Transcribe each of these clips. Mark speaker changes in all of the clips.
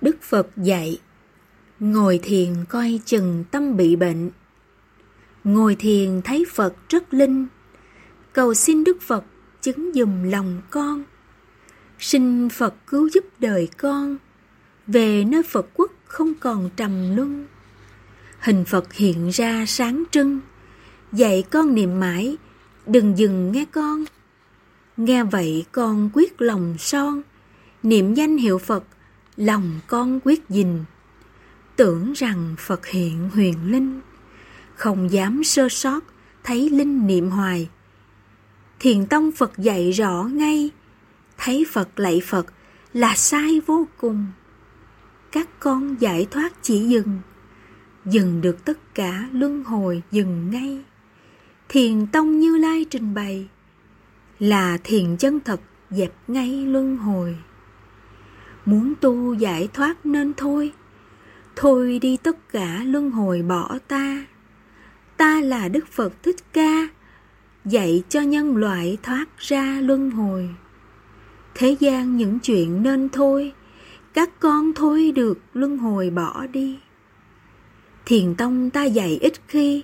Speaker 1: Đức Phật dạy, Ngồi thiền coi chừng tâm bị bệnh. Ngồi thiền thấy Phật rất linh. Cầu xin Đức Phật chứng dùm lòng con. Xin Phật cứu giúp đời con. Về nơi Phật quốc không còn trầm luân. Hình Phật hiện ra sáng trưng. Dạy con niệm mãi, Đừng dừng nghe con. Nghe vậy con quyết lòng son. Niệm danh hiệu Phật Lòng con quyết gìn Tưởng rằng Phật hiện huyền linh, Không dám sơ sót Thấy linh niệm hoài. Thiền tông Phật dạy rõ ngay, Thấy Phật lạy Phật Là sai vô cùng. Các con giải thoát chỉ dừng Dừng được tất cả luân hồi dừng ngay. Thiền tông như lai trình bày Là thiền chân thật dẹp ngay luân hồi. Muốn tu giải thoát nên thôi. Thôi đi tất cả luân hồi bỏ ta. Ta là Đức Phật Thích Ca, Dạy cho nhân loại thoát ra luân hồi. Thế gian những chuyện nên thôi, Các con thôi được luân hồi bỏ đi. Thiền tông ta dạy ít khi,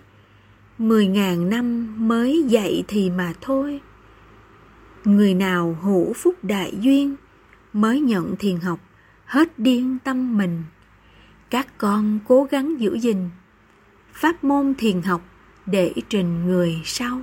Speaker 1: Mười ngàn năm mới dạy thì mà thôi. Người nào hữu phúc đại duyên Mới nhận thiền học, Hết điên tâm mình. Các con cố gắng giữ gìn, Pháp môn thiền học Để trình người sau.